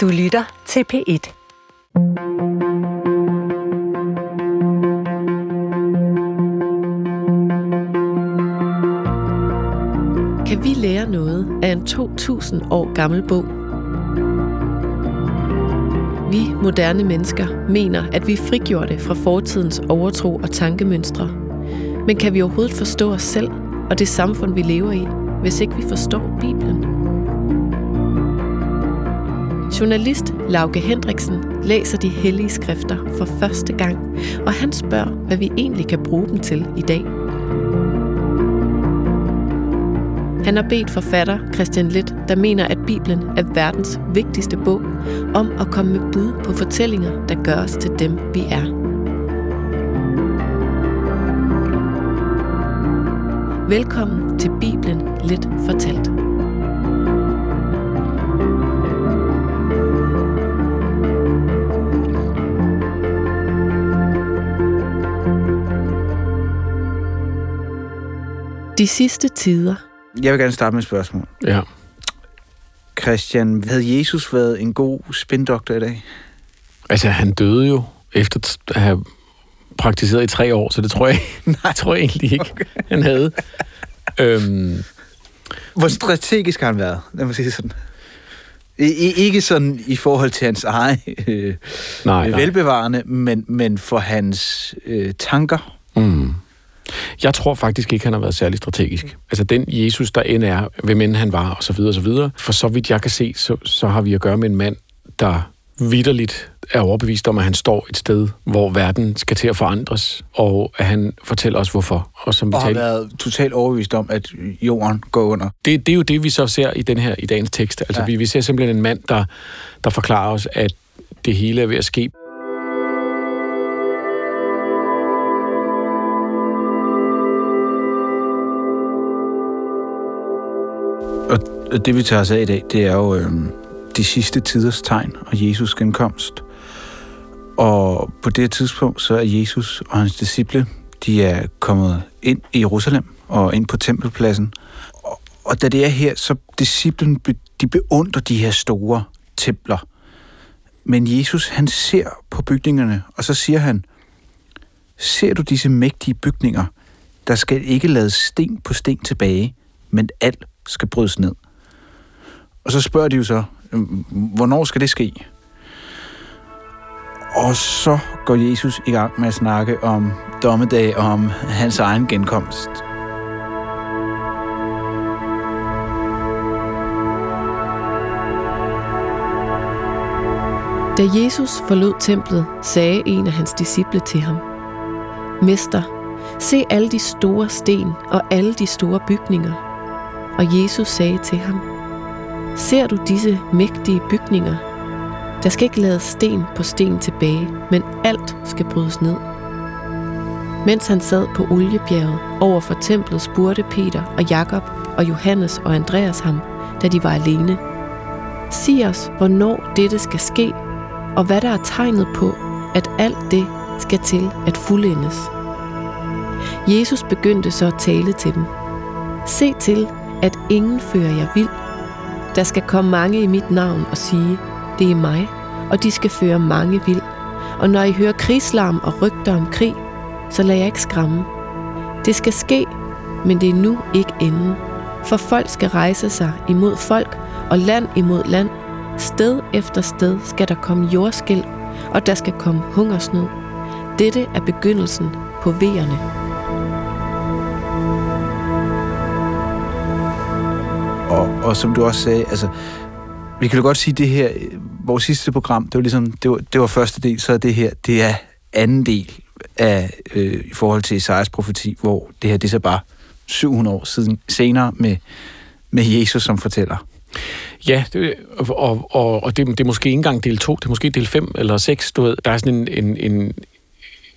Du lytter til P1. Kan vi lære noget af en 2000 år gammel bog? Vi moderne mennesker mener, at vi er frigjorte fra fortidens overtro og tankemønstre. Men kan vi overhovedet forstå os selv og det samfund, vi lever i, hvis ikke vi forstår Bibelen? Journalist Lauke Hendriksen læser de hellige skrifter for første gang, og han spørger, hvad vi egentlig kan bruge dem til i dag. Han har bedt forfatter Christian Litt, der mener, at Bibelen er verdens vigtigste bog, om at komme med bud på fortællinger, der gør os til dem, vi er. Velkommen til Bibelen Lidt Fortalt. De sidste tider. Jeg vil gerne starte med et spørgsmål. Ja. Christian, havde Jesus været en god spindoktor i dag? Altså, han døde jo efter at have praktiseret i tre år, så det tror jeg, Nej. tror jeg egentlig ikke, okay. han havde. øhm, Hvor strategisk har han været, lad mig sige det sådan? I, ikke sådan i forhold til hans egen øh, nej, nej. velbevarende, men, men for hans øh, tanker. Mm. Jeg tror faktisk ikke, han har været særlig strategisk. Altså den Jesus, der end er, hvem end han var, og så videre, og så videre. For så vidt jeg kan se, så, så har vi at gøre med en mand, der vidderligt er overbevist om, at han står et sted, hvor verden skal til at forandres, og at han fortæller os, hvorfor. Og, som vi og har talte... været totalt overbevist om, at jorden går under. Det, det er jo det, vi så ser i, den her, i dagens tekst. Altså, ja. vi, vi ser simpelthen en mand, der, der forklarer os, at det hele er ved at ske det vi tager os af i dag, det er jo øh, de sidste tiders tegn og Jesus genkomst. Og på det tidspunkt, så er Jesus og hans disciple, de er kommet ind i Jerusalem og ind på tempelpladsen. Og, og da det er her, så disciplen, de beundrer de her store templer. Men Jesus, han ser på bygningerne, og så siger han, ser du disse mægtige bygninger, der skal ikke lade sten på sten tilbage, men alt skal brydes ned. Og så spørger de jo så, hvornår skal det ske? Og så går Jesus i gang med at snakke om dommedag og om hans egen genkomst. Da Jesus forlod templet, sagde en af hans disciple til ham, Mester, se alle de store sten og alle de store bygninger. Og Jesus sagde til ham, Ser du disse mægtige bygninger? Der skal ikke lades sten på sten tilbage, men alt skal brydes ned. Mens han sad på Oliebjerget over for templet, spurgte Peter og Jakob og Johannes og Andreas ham, da de var alene. Sig os, hvornår dette skal ske, og hvad der er tegnet på, at alt det skal til at fuldendes. Jesus begyndte så at tale til dem. Se til, at ingen fører jer vild, der skal komme mange i mit navn og sige, det er mig, og de skal føre mange vild. Og når I hører krigslarm og rygter om krig, så lad jeg ikke skræmme. Det skal ske, men det er nu ikke enden. For folk skal rejse sig imod folk, og land imod land. Sted efter sted skal der komme jordskæld, og der skal komme hungersnød. Dette er begyndelsen på vejerne. Og, og som du også sagde, altså, vi kan jo godt sige, det her, øh, vores sidste program, det var ligesom, det var, det var første del, så er det her, det er anden del af, øh, i forhold til Isaias profeti, hvor det her, det er så bare 700 år siden senere med, med Jesus som fortæller. Ja, det, og, og, og det, det er måske ikke engang del 2, det er måske del 5 eller 6, du ved. Der er sådan en, en, en,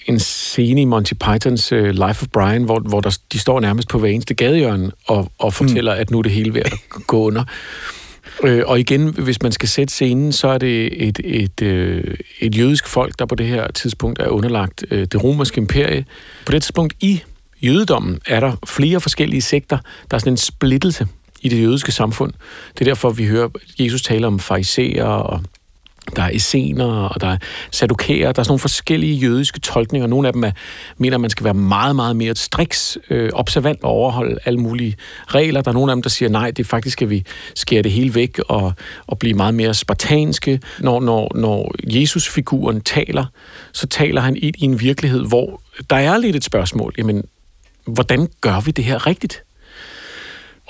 en scene i Monty Pythons uh, Life of Brian, hvor, hvor der, de står nærmest på hver eneste gadehjørne og, og fortæller, mm. at nu er det hele ved at gå under. Øh, og igen, hvis man skal sætte scenen, så er det et, et, øh, et jødisk folk, der på det her tidspunkt er underlagt øh, det romerske imperie. På det tidspunkt i jødedommen er der flere forskellige sekter. Der er sådan en splittelse i det jødiske samfund. Det er derfor, vi hører Jesus tale om fariserer og der er essener, og der er sadukærer. Der er sådan nogle forskellige jødiske tolkninger. Nogle af dem er, mener, at man skal være meget, meget mere striks øh, observant og overholde alle mulige regler. Der er nogle af dem, der siger, nej, det faktisk skal vi skære det hele væk og, og blive meget mere spartanske. Når, når, når Jesus-figuren taler, så taler han i, i en virkelighed, hvor der er lidt et spørgsmål. Jamen, hvordan gør vi det her rigtigt?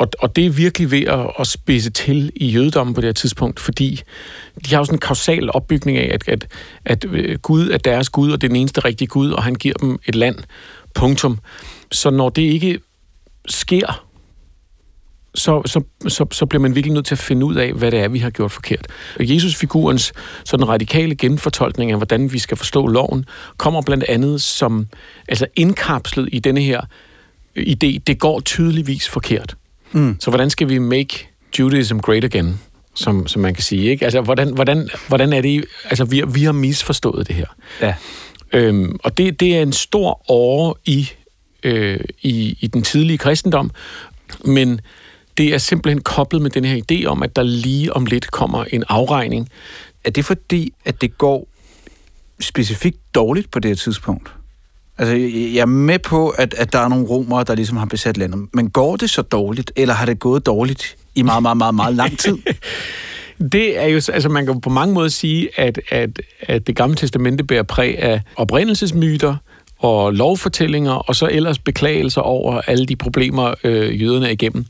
Og, og det er virkelig ved at, at spidse til i jødedommen på det her tidspunkt, fordi de har jo sådan en kausal opbygning af, at, at, at øh, Gud er deres Gud, og det er den eneste rigtige Gud, og han giver dem et land. Punktum. Så når det ikke sker, så, så, så, så bliver man virkelig nødt til at finde ud af, hvad det er, vi har gjort forkert. Jesus-figurens sådan radikale genfortolkning af, hvordan vi skal forstå loven, kommer blandt andet som altså indkapslet i denne her øh, idé, det går tydeligvis forkert. Mm. Så hvordan skal vi make Judaism great again, som, som man kan sige? Ikke? Altså, hvordan, hvordan, hvordan er det... Altså, vi, vi har misforstået det her. Ja. Øhm, og det, det er en stor åre i, øh, i, i den tidlige kristendom, men det er simpelthen koblet med den her idé om, at der lige om lidt kommer en afregning. Er det fordi, at det går specifikt dårligt på det her tidspunkt? Altså, jeg er med på, at, at der er nogle romere, der ligesom har besat landet. Men går det så dårligt, eller har det gået dårligt i meget, meget, meget, meget lang tid? det er jo, altså man kan på mange måder sige, at, at, at det gamle testamente bærer præg af oprindelsesmyter, og lovfortællinger, og så ellers beklagelser over alle de problemer, øh, jøderne er igennem.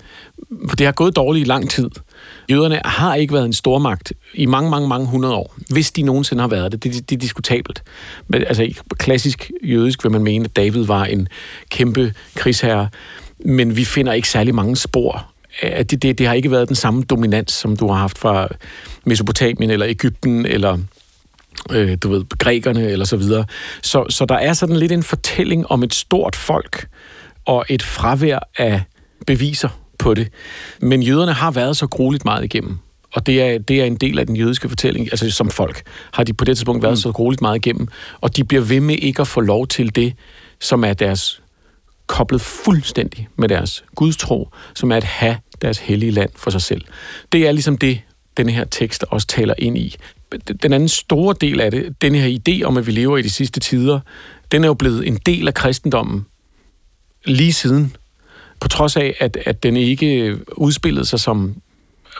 For det har gået dårligt i lang tid. Jøderne har ikke været en stormagt i mange, mange, mange hundrede år, hvis de nogensinde har været det. Det, det er diskutabelt. Men, altså, klassisk jødisk vil man mene, at David var en kæmpe krigsherre, men vi finder ikke særlig mange spor. Det, det, det har ikke været den samme dominans, som du har haft fra Mesopotamien eller Ægypten eller øh, du ved, grækerne eller så videre. Så, så der er sådan lidt en fortælling om et stort folk og et fravær af beviser på det. Men jøderne har været så grueligt meget igennem, og det er, det er en del af den jødiske fortælling, altså som folk, har de på det tidspunkt været mm. så grueligt meget igennem, og de bliver ved med ikke at få lov til det, som er deres koblet fuldstændig med deres gudstro, som er at have deres hellige land for sig selv. Det er ligesom det, denne her tekst også taler ind i den anden store del af det, den her idé om, at vi lever i de sidste tider, den er jo blevet en del af kristendommen lige siden. På trods af, at, at den ikke udspillede sig som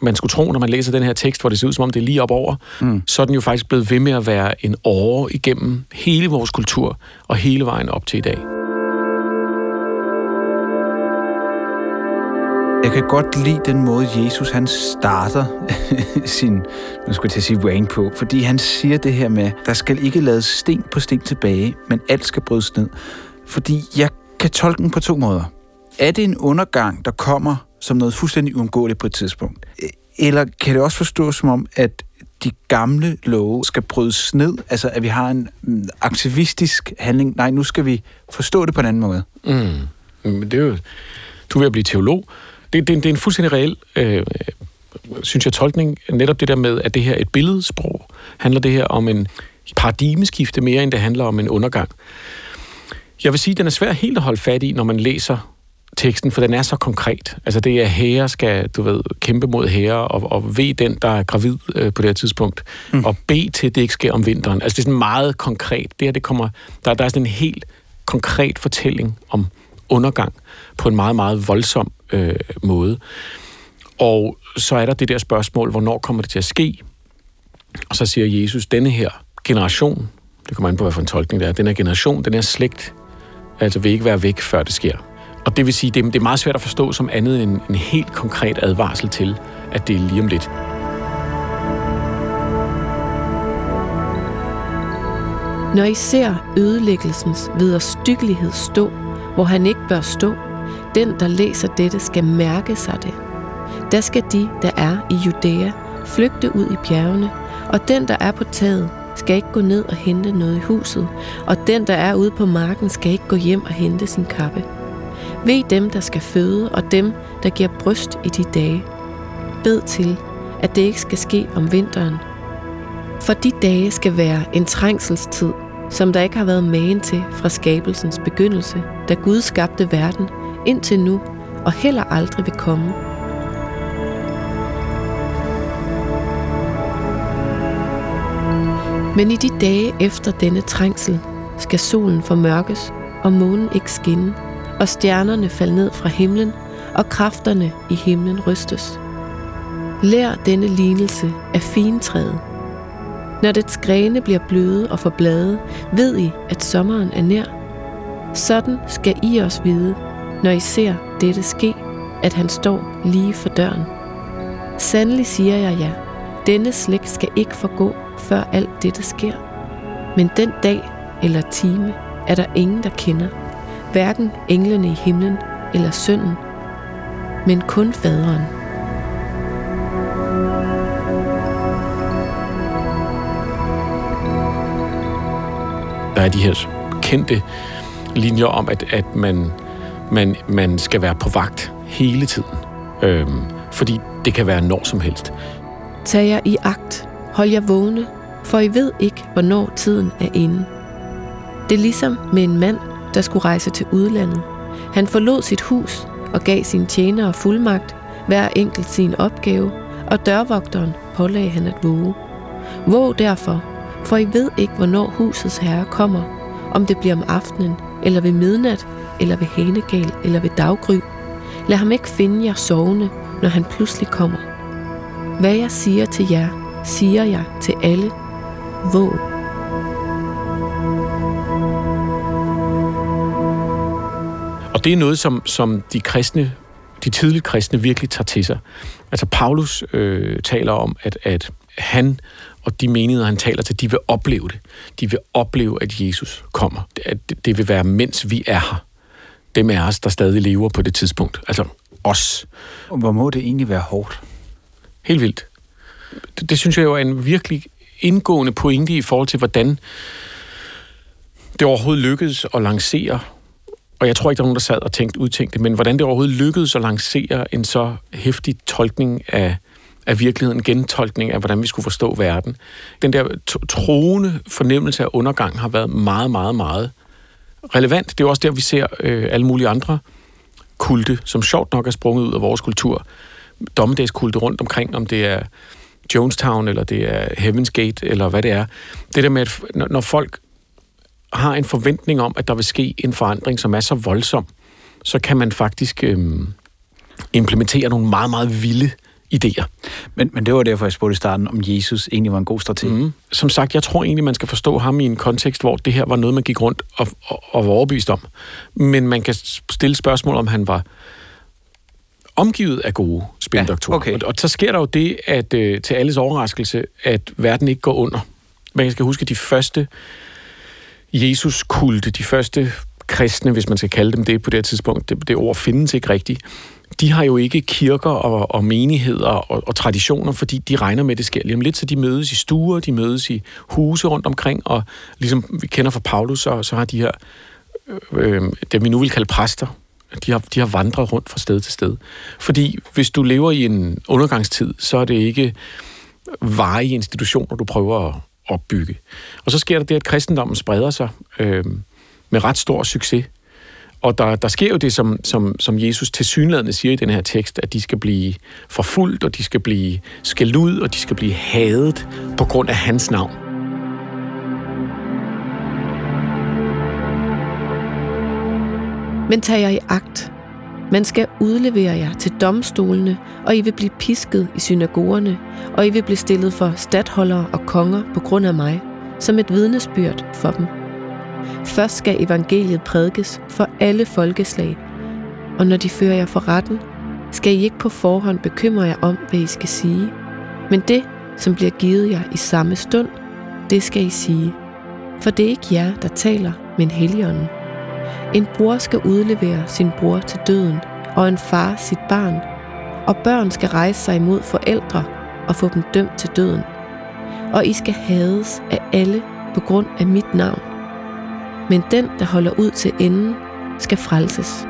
man skulle tro, når man læser den her tekst, hvor det ser ud som om det er lige op over, mm. så er den jo faktisk blevet ved med at være en åre igennem hele vores kultur og hele vejen op til i dag. Jeg kan godt lide den måde, Jesus han starter sin, nu skal jeg til at sige rain på, fordi han siger det her med, der skal ikke lades sten på sten tilbage, men alt skal brydes ned. Fordi jeg kan tolke den på to måder. Er det en undergang, der kommer som noget fuldstændig uundgåeligt på et tidspunkt? Eller kan det også forstås som om, at de gamle love skal brydes ned? Altså, at vi har en mm, aktivistisk handling? Nej, nu skal vi forstå det på en anden måde. Mm. Men det er jo... Du vil blive teolog, det, det, det er en fuldstændig reel, øh, synes jeg, tolkning. Netop det der med, at det her er et billedsprog. Handler det her om en paradigmeskifte mere, end det handler om en undergang. Jeg vil sige, at den er svær helt at holde fat i, når man læser teksten, for den er så konkret. Altså det er, herre skal, du ved, kæmpe mod herre, og, og ved den, der er gravid øh, på det her tidspunkt, mm. og bed til, det ikke sker om vinteren. Altså det er sådan meget konkret. Det her, det kommer, der, der er sådan en helt konkret fortælling om undergang på en meget, meget voldsom øh, måde. Og så er der det der spørgsmål, hvornår kommer det til at ske? Og så siger Jesus, denne her generation, det kommer an på, hvad for en tolkning det er, den her generation, den her slægt, altså vil ikke være væk, før det sker. Og det vil sige, det er, det er meget svært at forstå som andet end en, en helt konkret advarsel til, at det er lige om lidt. Når I ser ødelæggelsens vederstyggelighed stå, hvor han ikke bør stå, den, der læser dette, skal mærke sig det. Der skal de, der er i Judæa, flygte ud i bjergene, og den, der er på taget, skal ikke gå ned og hente noget i huset, og den, der er ude på marken, skal ikke gå hjem og hente sin kappe. Ved dem, der skal føde, og dem, der giver bryst i de dage. Bed til, at det ikke skal ske om vinteren. For de dage skal være en trængselstid, som der ikke har været magen til fra skabelsens begyndelse, da Gud skabte verden indtil nu og heller aldrig vil komme. Men i de dage efter denne trængsel skal solen formørkes, og månen ikke skinne, og stjernerne falde ned fra himlen, og kræfterne i himlen rystes. Lær denne lignelse af fintræet. Når dets grene bliver bløde og forblade, ved I, at sommeren er nær. Sådan skal I også vide, når I ser dette ske, at han står lige for døren. Sandelig siger jeg ja, denne slægt skal ikke forgå, før alt dette sker. Men den dag eller time er der ingen, der kender, hverken englene i himlen eller sønnen, men kun faderen. Der er de her kendte linjer om, at, at man, man, man skal være på vagt hele tiden. Øhm, fordi det kan være når som helst. Tag jer i agt, hold jer vågne, for I ved ikke, hvornår tiden er inde. Det er ligesom med en mand, der skulle rejse til udlandet. Han forlod sit hus og gav sine tjenere fuldmagt, hver enkelt sin opgave, og dørvogteren pålagde han at våge. Våg derfor, for I ved ikke, hvornår husets herre kommer, om det bliver om aftenen, eller ved midnat, eller ved hanegal, eller ved daggry. Lad ham ikke finde jer sovende, når han pludselig kommer. Hvad jeg siger til jer, siger jeg til alle. Våg. Og det er noget, som, som de kristne, de tidlige kristne virkelig tager til sig. Altså Paulus øh, taler om, at, at han og de menigheder, han taler til, de vil opleve det. De vil opleve, at Jesus kommer. At det vil være, mens vi er her. Dem er os, der stadig lever på det tidspunkt. Altså os. Og hvor må det egentlig være hårdt? Helt vildt. Det, det synes jeg jo er en virkelig indgående pointe i forhold til, hvordan det overhovedet lykkedes at lancere og jeg tror ikke, der er nogen, der sad og tænkte, udtænkte, men hvordan det overhovedet lykkedes at lancere en så hæftig tolkning af, af virkeligheden, gentolkning af, hvordan vi skulle forstå verden. Den der troende fornemmelse af undergang har været meget, meget, meget relevant. Det er jo også der, vi ser øh, alle mulige andre kulte, som sjovt nok er sprunget ud af vores kultur. Dommedagskulte rundt omkring, om det er Jonestown, eller det er Heaven's Gate, eller hvad det er. Det der med, at når folk har en forventning om, at der vil ske en forandring, som er så voldsom, så kan man faktisk øh, implementere nogle meget, meget vilde idéer. Men, men det var derfor, jeg spurgte i starten, om Jesus egentlig var en god strateg. Mm. Som sagt, jeg tror egentlig, man skal forstå ham i en kontekst, hvor det her var noget, man gik rundt og, og, og var overbevist om. Men man kan stille spørgsmål, om han var omgivet af gode spindoktorer. Ja, okay. og, og så sker der jo det, at øh, til alles overraskelse, at verden ikke går under. Man skal huske, at de første Jesus-kulte, de første kristne, hvis man skal kalde dem det på det tidspunkt, det, det ord findes ikke rigtigt, de har jo ikke kirker og, og menigheder og, og traditioner, fordi de regner med, at det sker lige om lidt, så de mødes i stuer, de mødes i huse rundt omkring, og ligesom vi kender fra Paulus, så, så har de her, øh, øh, dem vi nu vil kalde præster, de har, de har vandret rundt fra sted til sted. Fordi hvis du lever i en undergangstid, så er det ikke varige institutioner, du prøver at, opbygge. Og så sker der det, at kristendommen spreder sig øh, med ret stor succes. Og der, der sker jo det, som, som, som Jesus tilsyneladende siger i den her tekst, at de skal blive forfulgt, og de skal blive skældt ud, og de skal blive hadet på grund af hans navn. Men tag jer i agt. Man skal udlevere jer til domstolene, og I vil blive pisket i synagogerne, og I vil blive stillet for stadholdere og konger på grund af mig, som et vidnesbyrd for dem. Først skal evangeliet prædikes for alle folkeslag, og når de fører jer for retten, skal I ikke på forhånd bekymre jer om, hvad I skal sige. Men det, som bliver givet jer i samme stund, det skal I sige. For det er ikke jer, der taler, men Helligånden. En bror skal udlevere sin bror til døden, og en far sit barn, og børn skal rejse sig imod forældre og få dem dømt til døden. Og I skal hades af alle på grund af mit navn. Men den, der holder ud til enden, skal frelses.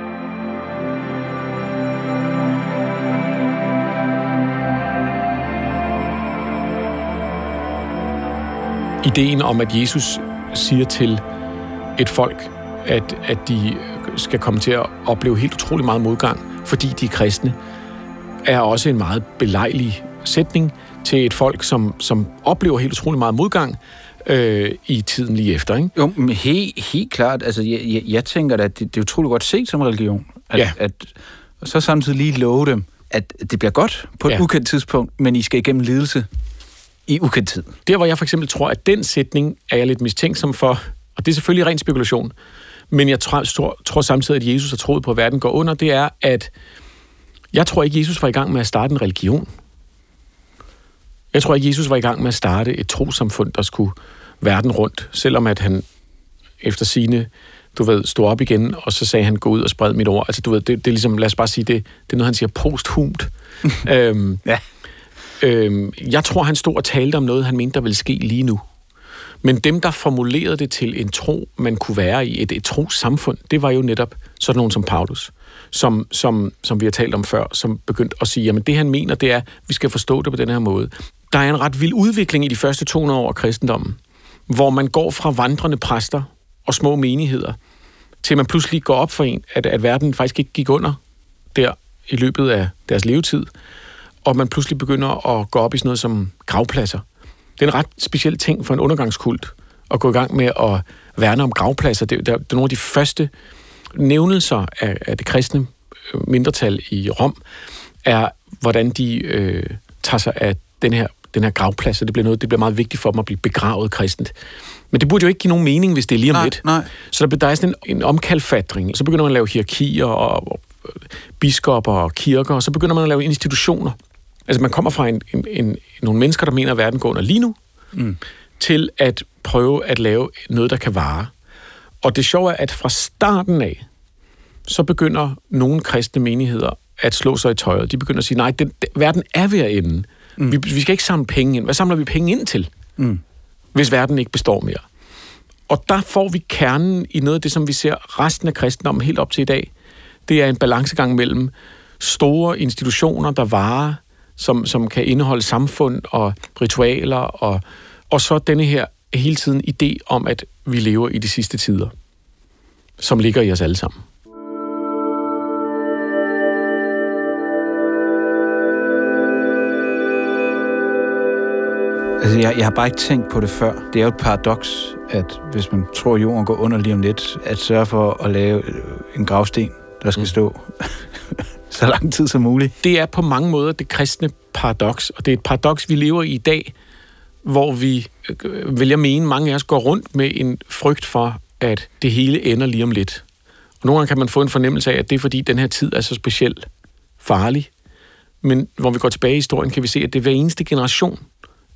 Ideen om, at Jesus siger til et folk, at, at de skal komme til at opleve helt utrolig meget modgang, fordi de er kristne, er også en meget belejlig sætning til et folk, som, som oplever helt utrolig meget modgang, øh, i tiden lige efter. Ikke? Jo, men helt, helt klart. Altså, jeg, jeg, jeg tænker at det, det er utroligt godt set som religion. At, Ja. at, og så samtidig lige love dem, at det bliver godt på et ja. ukendt tidspunkt, men I skal igennem lidelse i ukendt tid. Der, hvor jeg for eksempel tror, at den sætning er jeg lidt mistænksom for, og det er selvfølgelig ren spekulation, men jeg tror, tror, tror samtidig, at Jesus har troet på, at verden går under, det er, at jeg tror ikke, Jesus var i gang med at starte en religion. Jeg tror ikke, Jesus var i gang med at starte et trosamfund, der skulle verden rundt, selvom at han efter sine du ved, stod op igen, og så sagde han, gå ud og spred mit ord. Altså, du ved, det, det er ligesom, lad os bare sige, det, det er noget, han siger posthumt. øhm, Ja. Øhm, jeg tror, han stod og talte om noget, han mente, der ville ske lige nu. Men dem, der formulerede det til en tro, man kunne være i, et, et trosamfund, det var jo netop sådan nogen som Paulus, som, som, som vi har talt om før, som begyndte at sige, jamen det han mener, det er, at vi skal forstå det på den her måde. Der er en ret vild udvikling i de første 200 år af kristendommen, hvor man går fra vandrende præster og små menigheder, til man pludselig går op for en, at, at verden faktisk ikke gik under der i løbet af deres levetid, og man pludselig begynder at gå op i sådan noget som gravpladser. Det er en ret speciel ting for en undergangskult at gå i gang med at værne om gravpladser. Det, det er nogle af de første nævnelser af, af det kristne øh, mindretal i Rom, er, hvordan de øh, tager sig af den her, den her gravplads, og det bliver, noget, det bliver meget vigtigt for dem at blive begravet kristent. Men det burde jo ikke give nogen mening, hvis det er lige om Nej, lidt. nej. Så der, der er sådan en, en omkalfatring. Så begynder man at lave hierarkier og, og biskopper og kirker, og så begynder man at lave institutioner. Altså man kommer fra en, en, en, nogle mennesker, der mener, at verden går under lige nu, mm. til at prøve at lave noget, der kan vare. Og det sjove er, at fra starten af, så begynder nogle kristne menigheder at slå sig i tøjet. De begynder at sige, nej, den, den, verden er ved at ende. Mm. Vi, vi skal ikke samle penge ind. Hvad samler vi penge ind til, Mm. hvis verden ikke består mere? Og der får vi kernen i noget af det, som vi ser resten af kristendommen helt op til i dag. Det er en balancegang mellem store institutioner, der varer, som, som kan indeholde samfund og ritualer, og, og så denne her hele tiden idé om, at vi lever i de sidste tider, som ligger i os alle sammen. Altså, jeg, jeg har bare ikke tænkt på det før. Det er jo et paradoks, at hvis man tror, at jorden går under lige om lidt, at sørge for at lave øh, en gravsten, der skal Mm. stå så lang tid som muligt. Det er på mange måder det kristne paradoks, og det er et paradoks, vi lever i i dag, hvor vi, øh, vil jeg mene, mange af os går rundt med en frygt for, at det hele ender lige om lidt. Og nogle gange kan man få en fornemmelse af, at det er fordi, den her tid er så speciel farlig. Men hvor vi går tilbage i historien, kan vi se, at det er hver eneste generation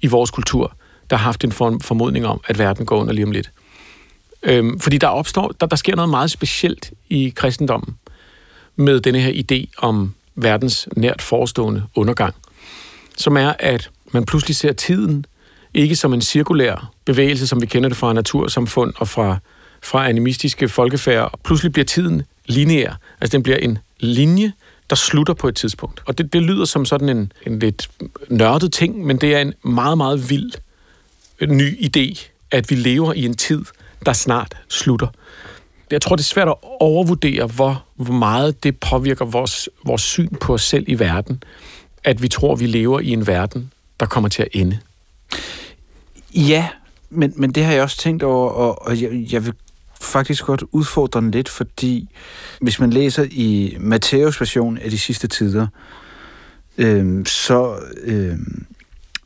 i vores kultur, der har haft en form- formodning om, at verden går under lige om lidt. Øhm, fordi der opstår, der, der sker noget meget specielt i kristendommen med denne her idé om verdens nært forestående undergang, som er, at man pludselig ser tiden ikke som en cirkulær bevægelse, som vi kender det fra natursamfund og fra, fra animistiske folkefærd. Pludselig bliver tiden lineær. Altså den bliver en linje, der slutter på et tidspunkt. Og det, det lyder som sådan en, en lidt nørdet ting, men det er en meget, meget vild øh, ny idé, at vi lever i en tid, der snart slutter. Jeg tror, det er svært at overvurdere, hvor, hvor meget det påvirker vores, vores syn på os selv i verden, at vi tror, vi lever i en verden, der kommer til at ende. Ja, men, men det har jeg også tænkt over, og, og jeg, jeg vil faktisk godt udfordre den lidt, fordi hvis man læser i Matteus version af de sidste tider, øh, så øh,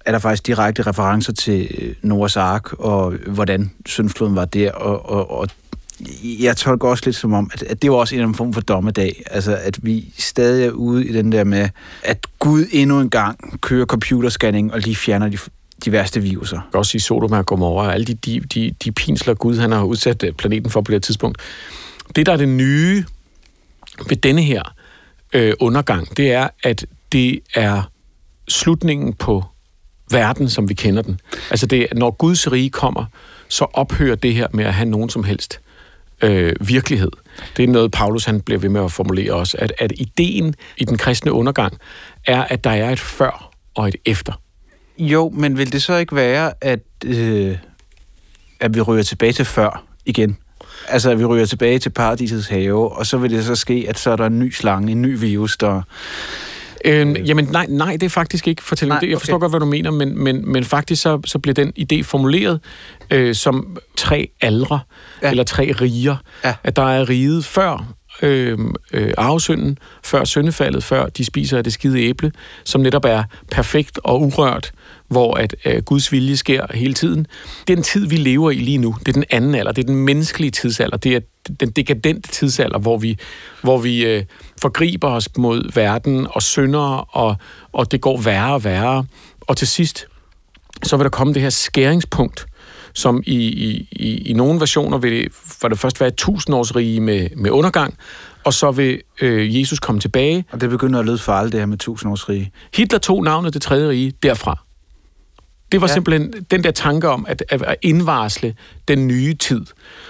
er der faktisk direkte referencer til øh, Noahs ark, og øh, hvordan syndfloden var der, og, og, og jeg tolker også lidt som om, at, at det var også en eller anden form for dommedag. Altså, at vi stadig er ude i den der med, at Gud endnu en gang kører computerscanning og lige fjerner de, de værste viruser. Jeg kan også sige Sodoma og Gomorra, alle de, de, de, de pinsler Gud, han har udsat øh, planeten for på det her tidspunkt. Det, der er det nye ved denne her øh, undergang, det er, at det er slutningen på verden, som vi kender den. Altså, det, når Guds rige kommer, så ophører det her med at have nogen som helst øh, virkelighed. Det er noget, Paulus han bliver ved med at formulere også, at, at ideen i den kristne undergang er, at der er et før og et efter. Jo, men vil det så ikke være, at, øh, at vi ryger tilbage til før igen? Altså, at vi ryger tilbage til paradisets have, og så vil det så ske, at så er der en ny slange, en ny virus, der Øhm, jamen nej, nej, det er faktisk ikke fortælling. Nej, Jeg forstår okay. godt, hvad du mener, men, men, men faktisk så, så bliver den idé formuleret øh, som tre aldre, ja. eller tre riger. Ja. At der er riget før øh, øh, arvesynden, før syndefaldet, før de spiser af det skide æble, som netop er perfekt og urørt, hvor at øh, Guds vilje sker hele tiden. Den tid, vi lever i lige nu, det er den anden alder, det er den menneskelige tidsalder, det er den dekadente tidsalder, hvor vi, hvor vi øh, forgriber os mod verden og synder, og, og det går værre og værre. Og til sidst, så vil der komme det her skæringspunkt, som i, i, i, i nogle versioner vil det, for det først være tusindårsrige med, med undergang, og så vil øh, Jesus komme tilbage. Og det begynder at lyde farligt, det her med tusindårsrige. Hitler tog navnet det tredje rige derfra. Det var ja. simpelthen den der tanke om at, at indvarsle den nye tid.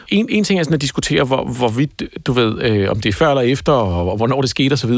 En, en ting er sådan at diskutere, hvor, hvorvidt, du ved, øh, om det er før eller efter, og, og hvornår det skete osv.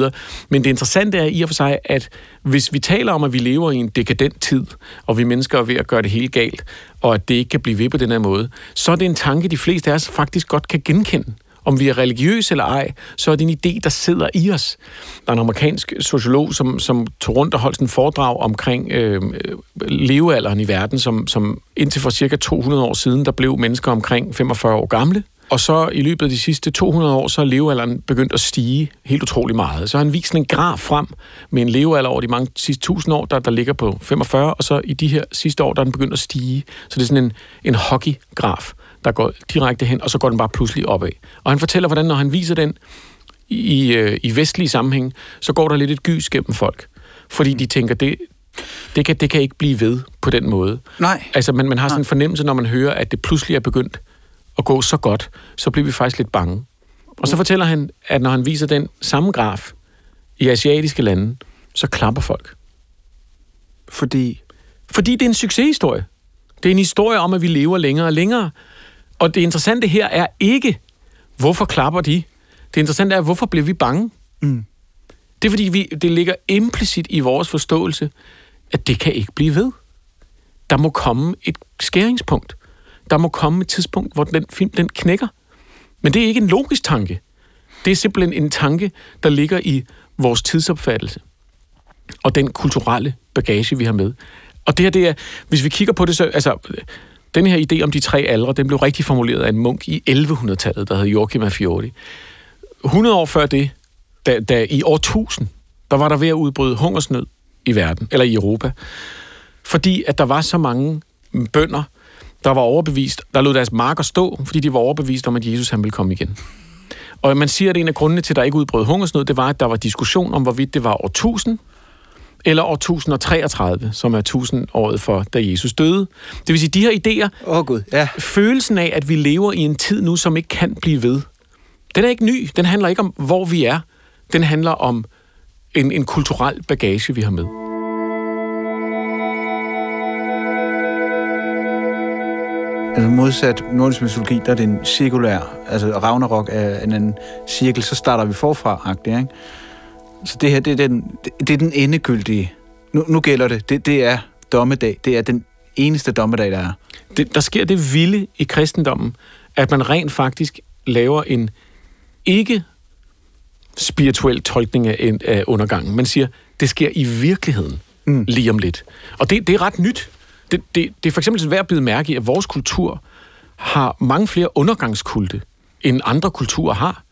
Men det interessante er i og for sig, at hvis vi taler om, at vi lever i en dekadent tid, og vi mennesker er ved at gøre det helt galt, og at det ikke kan blive ved på den her måde, så er det en tanke, de fleste af os faktisk godt kan genkende om vi er religiøse eller ej, så er det en idé, der sidder i os. Der er en amerikansk sociolog, som, som tog rundt og holdt en foredrag omkring øh, øh, levealderen i verden, som, som indtil for cirka 200 år siden, der blev mennesker omkring 45 år gamle. Og så i løbet af de sidste 200 år, så er levealderen begyndt at stige helt utrolig meget. Så har han vist en graf frem med en levealder over de mange sidste 1000 år, der, der ligger på 45, og så i de her sidste år, der er den begyndt at stige. Så det er sådan en, en hockeygraf der går direkte hen, og så går den bare pludselig opad. Og han fortæller, hvordan når han viser den i, øh, i vestlige sammenhæng, så går der lidt et gys gennem folk. Fordi de tænker, det, det, kan, det kan ikke blive ved på den måde. Nej. Altså, man, man har sådan en fornemmelse, når man hører, at det pludselig er begyndt at gå så godt, så bliver vi faktisk lidt bange. Og så fortæller han, at når han viser den samme graf i asiatiske lande, så klapper folk. Fordi? Fordi det er en succeshistorie. Det er en historie om, at vi lever længere og længere. Og det interessante her er ikke, hvorfor klapper de? Det interessante er, hvorfor bliver vi bange? Mm. Det er fordi, vi, det ligger implicit i vores forståelse, at det kan ikke blive ved. Der må komme et skæringspunkt. Der må komme et tidspunkt, hvor den film den knækker. Men det er ikke en logisk tanke. Det er simpelthen en tanke, der ligger i vores tidsopfattelse og den kulturelle bagage, vi har med. Og det her, det er, hvis vi kigger på det, så, altså, den her idé om de tre aldre, den blev rigtig formuleret af en munk i 1100-tallet, der hed Joachim af Fiori. 100 år før det, da, da i år 1000, der var der ved at udbryde hungersnød i verden, eller i Europa. Fordi at der var så mange bønder, der var overbevist, der lod deres marker stå, fordi de var overbevist om, at Jesus han ville komme igen. Og man siger, at en af grundene til, at der ikke udbrød hungersnød, det var, at der var diskussion om, hvorvidt det var år 1000, eller år 1033, som er 1000-året for, da Jesus døde. Det vil sige, de her idéer, oh, God. Ja. følelsen af, at vi lever i en tid nu, som ikke kan blive ved, den er ikke ny. Den handler ikke om, hvor vi er. Den handler om en, en kulturel bagage, vi har med. Altså modsat nordisk mytologi, der er det en cirkulær, altså Ragnarok er en, en cirkel, så starter vi forfra, ikke? Så det her, det er den, det er den endegyldige. Nu, nu gælder det. det. Det er dommedag. Det er den eneste dommedag, der er. Det, der sker det vilde i kristendommen, at man rent faktisk laver en ikke spirituel tolkning af, af undergangen. Man siger, det sker i virkeligheden mm. lige om lidt. Og det, det er ret nyt. Det, det, det er for eksempel værd at blive mærke i, at vores kultur har mange flere undergangskulte, end andre kulturer har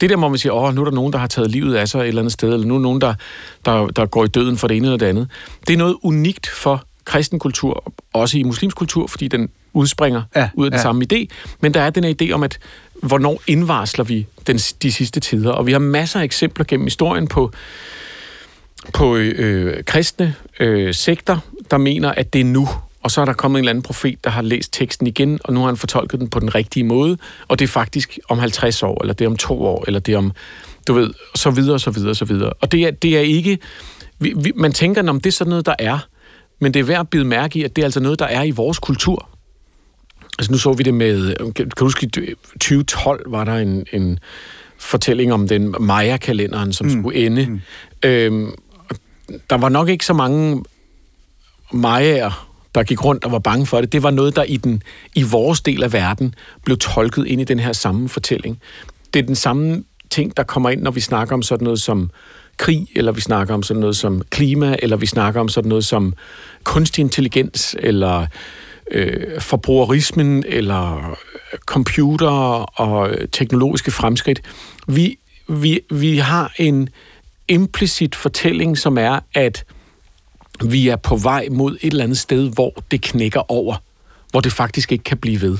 det der, hvor man siger, åh, nu er der nogen, der har taget livet af sig et eller andet sted, eller nu er nogen, der, der, der går i døden for det ene eller det andet. Det er noget unikt for kristen kultur, også i muslimsk kultur, fordi den udspringer ja, ud af den ja. samme idé. Men der er den her idé om, at hvornår indvarsler vi den, de sidste tider? Og vi har masser af eksempler gennem historien på, på øh, kristne øh, sekter, der mener, at det er nu, og så er der kommet en eller anden profet, der har læst teksten igen, og nu har han fortolket den på den rigtige måde, og det er faktisk om 50 år, eller det er om to år, eller det er om, du ved, så videre, så videre, så videre. Og det er, det er ikke, vi, vi, man tænker, om det er sådan noget, der er, men det er værd at bide mærke i, at det er altså noget, der er i vores kultur. Altså nu så vi det med, kan du huske, i 2012 var der en, en fortælling om den Maya-kalenderen, som mm. skulle ende. Mm. Øhm, der var nok ikke så mange Mayaer, der gik rundt og var bange for det, det var noget, der i, den, i vores del af verden blev tolket ind i den her samme fortælling. Det er den samme ting, der kommer ind, når vi snakker om sådan noget som krig, eller vi snakker om sådan noget som klima, eller vi snakker om sådan noget som kunstig intelligens, eller øh, forbrugerismen, eller computer og øh, teknologiske fremskridt. Vi, vi, vi har en implicit fortælling, som er, at vi er på vej mod et eller andet sted, hvor det knækker over, hvor det faktisk ikke kan blive ved.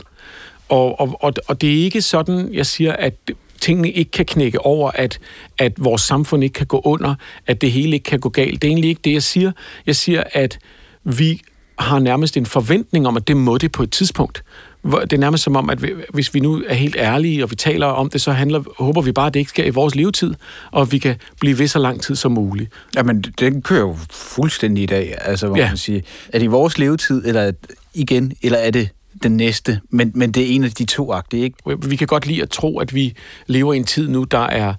Og, og, og, og det er ikke sådan, jeg siger, at tingene ikke kan knække over, at, at vores samfund ikke kan gå under, at det hele ikke kan gå galt. Det er egentlig ikke det, jeg siger. Jeg siger, at vi har nærmest en forventning om, at det må det på et tidspunkt. Det er nærmest som om, at hvis vi nu er helt ærlige, og vi taler om det, så handler, håber vi bare, at det ikke sker i vores levetid, og vi kan blive ved så lang tid som muligt. Jamen, den kører jo fuldstændig i dag, altså, hvor ja. man siger, er det i vores levetid, eller igen, eller er det den næste, men, men det er en af de to agtige, ikke? Vi kan godt lide at tro, at vi lever i en tid nu, der er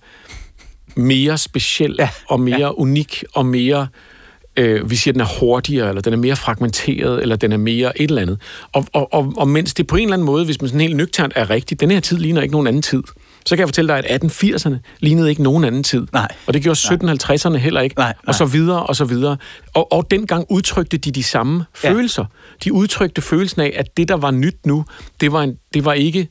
mere speciel ja, og mere ja. unik og mere øh, vi siger, at den er hurtigere, eller den er mere fragmenteret, eller den er mere et eller andet. Og, og, og, og mens det på en eller anden måde, hvis man sådan helt nøgternt er rigtigt, den her tid ligner ikke nogen anden tid, så kan jeg fortælle dig, at 1880'erne lignede ikke nogen anden tid. Nej. Og det gjorde 1750'erne heller ikke. Nej, nej. Og så videre, og så videre. Og, og dengang udtrykte de de samme ja. følelser. De udtrykte følelsen af, at det, der var nyt nu, det var, en, det var ikke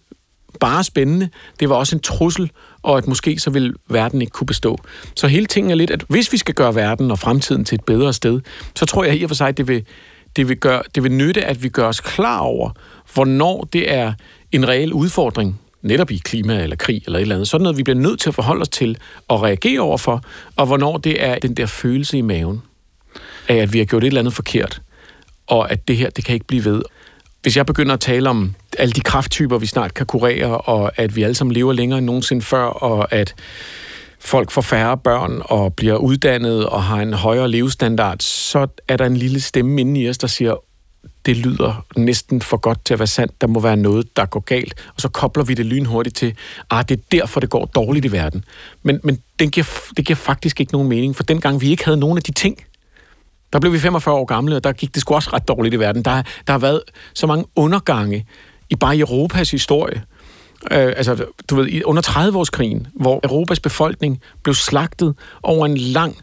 bare spændende, det var også en trussel, og at måske så vil verden ikke kunne bestå. Så hele tingen er lidt, at hvis vi skal gøre verden og fremtiden til et bedre sted, så tror jeg i og for sig, det vil, det vil, gøre, det vil nytte, at vi gør os klar over, hvornår det er en reel udfordring, netop i klima eller krig eller et eller andet. Sådan noget, vi bliver nødt til at forholde os til og reagere overfor, og hvornår det er den der følelse i maven af, at vi har gjort et eller andet forkert, og at det her, det kan ikke blive ved. Hvis jeg begynder at tale om alle de krafttyper, vi snart kan kurere, og at vi alle sammen lever længere end nogensinde før, og at folk får færre børn og bliver uddannet og har en højere levestandard, så er der en lille stemme inde i os, der siger, det lyder næsten for godt til at være sandt. Der må være noget, der går galt. Og så kobler vi det lynhurtigt til, ah, det er derfor, det går dårligt i verden. Men, men det, giver, det giver faktisk ikke nogen mening, for dengang vi ikke havde nogen af de ting, der blev vi 45 år gamle, og der gik det sgu også ret dårligt i verden. Der, der har været så mange undergange i bare Europas historie. Øh, altså, du ved, under 30-årskrigen, hvor Europas befolkning blev slagtet over en lang,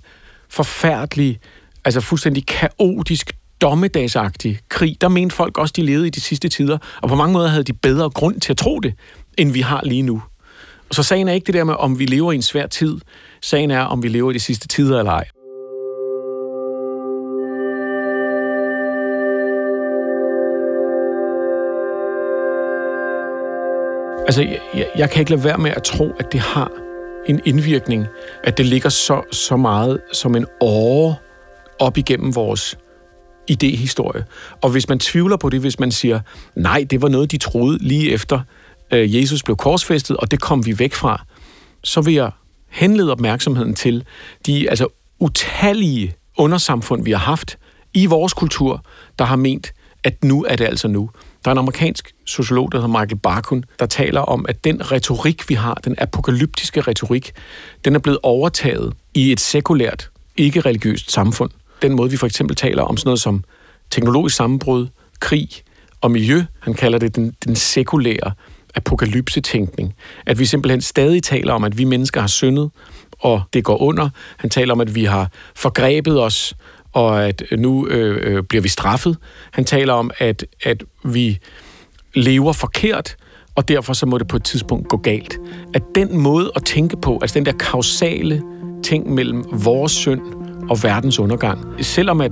forfærdelig, altså fuldstændig kaotisk, dommedagsagtig krig. Der mente folk også, de levede i de sidste tider, og på mange måder havde de bedre grund til at tro det, end vi har lige nu. Så sagen er ikke det der med, om vi lever i en svær tid. Sagen er, om vi lever i de sidste tider eller ej. Altså, jeg, jeg kan ikke lade være med at tro, at det har en indvirkning, at det ligger så, så meget som en åre op igennem vores idehistorie. Og hvis man tvivler på det, hvis man siger, nej, det var noget, de troede lige efter øh, Jesus blev korsfæstet, og det kom vi væk fra, så vil jeg henlede opmærksomheden til de altså utallige undersamfund, vi har haft i vores kultur, der har ment, at nu er det altså nu. Der er en amerikansk sociolog, der hedder Michael Barkun, der taler om, at den retorik, vi har, den apokalyptiske retorik, den er blevet overtaget i et sekulært, ikke-religiøst samfund. Den måde, vi for eksempel taler om sådan noget som teknologisk sammenbrud, krig og miljø, han kalder det den, den sekulære apokalypsetænkning. At vi simpelthen stadig taler om, at vi mennesker har syndet, og det går under. Han taler om, at vi har forgrebet os og at nu øh, øh, bliver vi straffet. Han taler om, at, at vi lever forkert, og derfor så må det på et tidspunkt gå galt. At den måde at tænke på, altså den der kausale ting mellem vores synd og verdens undergang, selvom at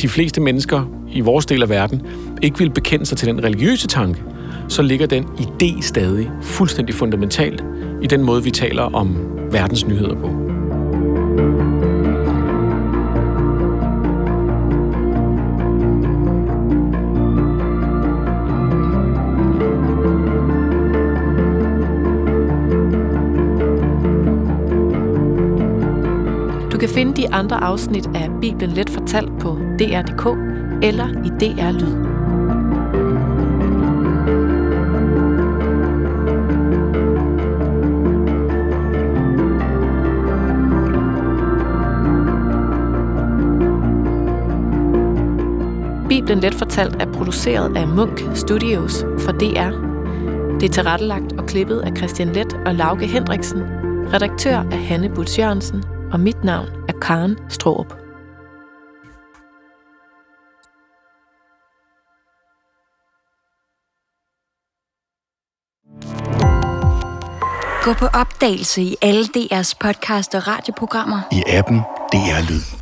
de fleste mennesker i vores del af verden ikke vil bekende sig til den religiøse tanke, så ligger den idé stadig fuldstændig fundamentalt i den måde, vi taler om verdens nyheder på. Kan finde de andre afsnit af Bibelen Let Fortalt på dr.dk eller i DR Lyd. Bibelen Let Fortalt er produceret af Munk Studios for DR. Det er tilrettelagt og klippet af Christian Let og Lauke Hendriksen. Redaktør er Hanne Butz Jørgensen og mit navn er Karen Stroop. Gå på opdagelse i alle DR's podcast og radioprogrammer. I appen DR Lyd.